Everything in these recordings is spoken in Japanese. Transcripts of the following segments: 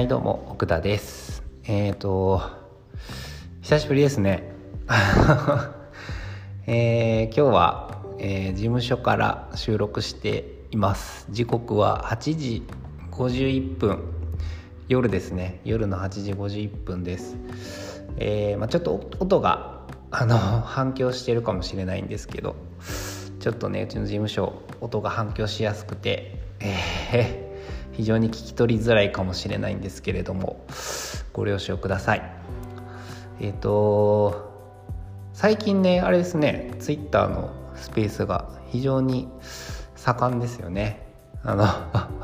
はいどうも奥田です。えっ、ー、と久しぶりですね。えー、今日は、えー、事務所から収録しています。時刻は8時51分。夜ですね。夜の8時51分です。えー、まあ、ちょっと音があの反響してるかもしれないんですけどちょっとねうちの事務所音が反響しやすくてえー非常に聞き取りづらいかもしれないんですけれどもご了承ください。えっ、ー、と最近ねあれですねツイッターのスペースが非常に盛んですよね。あの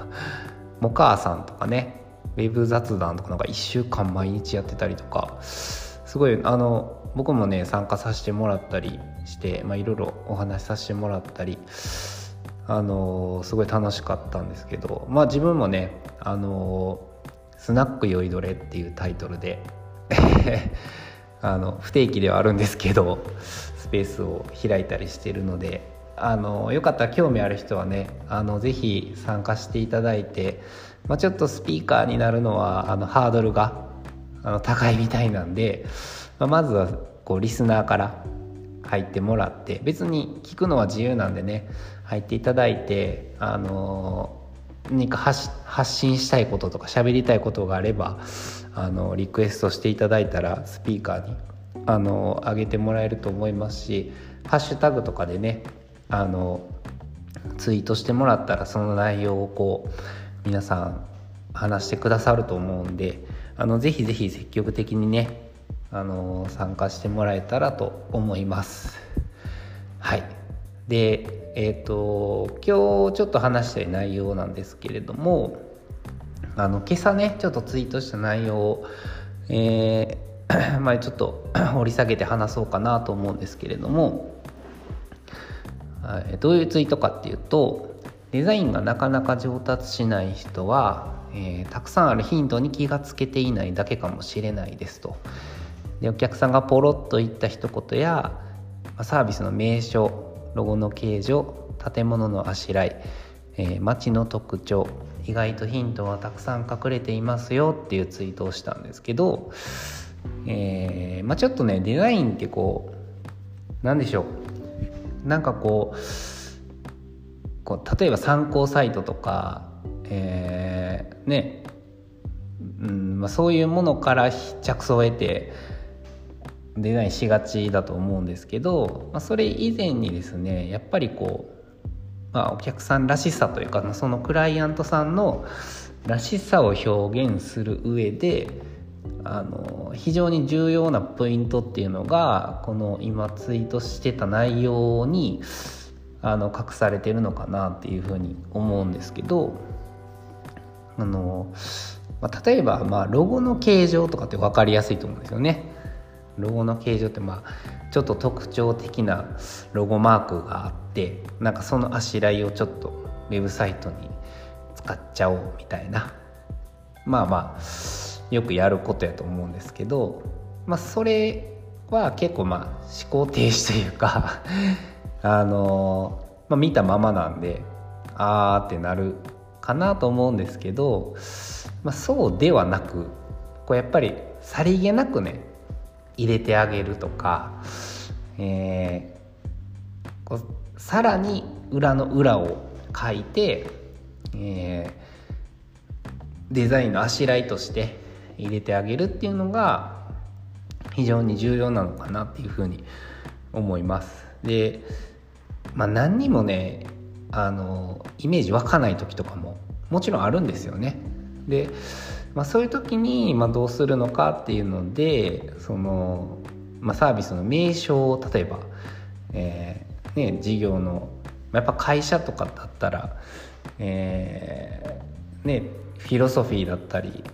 モカーさんとかねウェブ雑談とかなんか1週間毎日やってたりとかすごいあの僕もね参加させてもらったりしていろいろお話しさせてもらったりあのすごい楽しかったんですけどまあ自分もねあのスナック酔いどれっていうタイトルで あの不定期ではあるんですけどスペースを開いたりしてるのであのよかったら興味ある人はねあのぜひ参加していただいて、まあ、ちょっとスピーカーになるのはあのハードルがあの高いみたいなんで、まあ、まずはこうリスナーから入ってもらって別に聞くのは自由なんでね入っていただいてあの何か発信したいこととか喋りたいことがあればあのリクエストしていただいたらスピーカーにあの上げてもらえると思いますしハッシュタグとかでねあのツイートしてもらったらその内容をこう皆さん話してくださると思うんであのぜひぜひ積極的にねあの参加してもらえたらと思います。はい。でえっ、ー、と今日ちょっと話したい内容なんですけれどもあの今朝ねちょっとツイートした内容をえー、まあちょっと 掘り下げて話そうかなと思うんですけれどもどういうツイートかっていうとデザインがなかなか上達しない人は、えー、たくさんあるヒントに気がつけていないだけかもしれないですと。でお客さんがポロッと言った一言やサービスの名称ロゴの形状建物のあしらい、えー、街の特徴意外とヒントはたくさん隠れていますよっていうツイートをしたんですけど、えー、まあ、ちょっとねデザインってこうなんでしょうなんかこうこう例えば参考サイトとか、えー、ねうんまあ、そういうものから着想を得てデザインしがちだと思うんですけど、まあ、それ以前にですねやっぱりこう、まあ、お客さんらしさというかそのクライアントさんのらしさを表現する上であの非常に重要なポイントっていうのがこの今ツイートしてた内容にあの隠されてるのかなっていうふうに思うんですけどあの、まあ、例えば、まあ、ロゴの形状とかって分かりやすいと思うんですよね。ロゴの形状ってまあちょっと特徴的なロゴマークがあってなんかそのあしらいをちょっとウェブサイトに使っちゃおうみたいな。まあまあよくやることやと思うんですけど、まあ、それは結構まあ思考停止というか あの、まあ、見たままなんであーってなるかなと思うんですけど、まあ、そうではなくこうやっぱりさりげなくね入れてあげるとか、えー、こうさらに裏の裏を書いて、えー、デザインのあしらいとして入れてあげるっていうのが非常に重要なのかなっていうふうに思います。で、まあ、何にもねあのイメージ湧かない時とかももちろんあるんですよね。でまあ、そういう時に、まあ、どうするのかっていうのでその、まあ、サービスの名称を例えば、えーね、事業のやっぱ会社とかだったら、えーね、フィロソフィーだったり、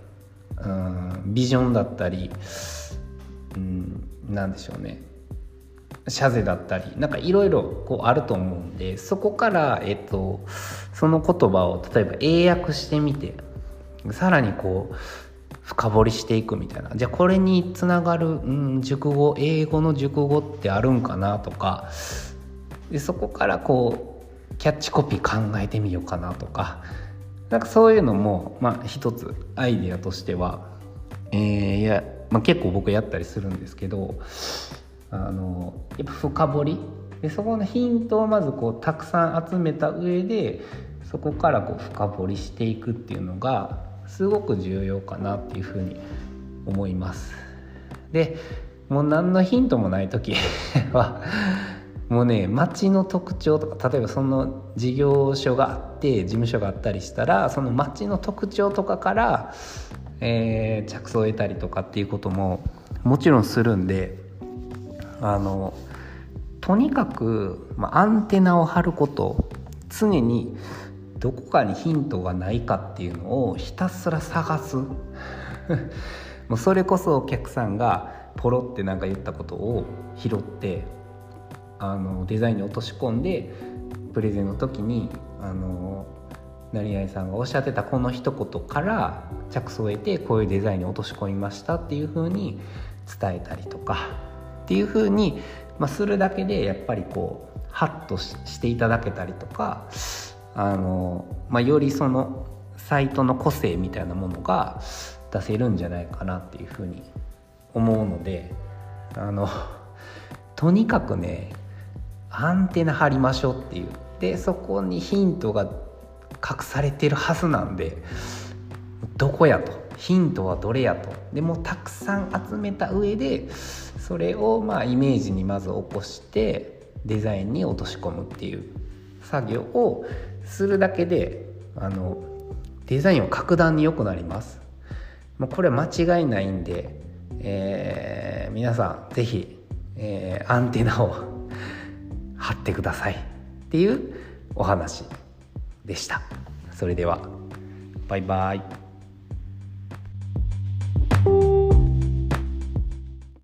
うん、ビジョンだったり、うん、なんでしょうね。シャゼだったりなんかいろいろあると思うんでそこから、えっと、その言葉を例えば英訳してみてさらにこう深掘りしていくみたいな。じゃあこれにつながる、うん、熟語英語の熟語ってあるんかなとか。でそこからこうキャッチコピー考えてみようかなとか。なんかそういうのも、まあ、一つアイディアとしては、えー、いや、まあ、結構僕やったりするんですけどあのやっぱ深掘り。でそこのヒントをまずこうたくさん集めた上でそこからこう深掘りしていくっていうのがすごく重要かなっていうふうに思います。でもう何のヒントもない時 はもうね町の特徴とか例えばその事業所があって事務所があったりしたらその町の特徴とかから、えー、着想を得たりとかっていうことももちろんするんであのとにかく、まあ、アンテナを張ること常にどこかにヒントがないかっていうのをひたすら探す。もうそれこそお客さんがポロって何か言ったことを拾ってあのデザインに落とし込んでプレゼンの時にあの成合さんがおっしゃってたこの一言から着想を得てこういうデザインに落とし込みましたっていう風に伝えたりとかっていう風に、まあ、するだけでやっぱりこうハッとしていただけたりとかあの、まあ、よりそのサイトの個性みたいなものが出せるんじゃないかなっていう風に思うのであのとにかくねアンテナ張りましょうっていう。でそこにヒントが隠されてるはずなんでどこやと。ヒントはどれやと。でもたくさん集めた上でそれをまあイメージにまず起こしてデザインに落とし込むっていう作業をするだけであのデザインは格段に良くなります。もうこれは間違いないんで、えー、皆さん是非、えー、アンテナを 貼ってください。っていうお話でした。それではバイバイ。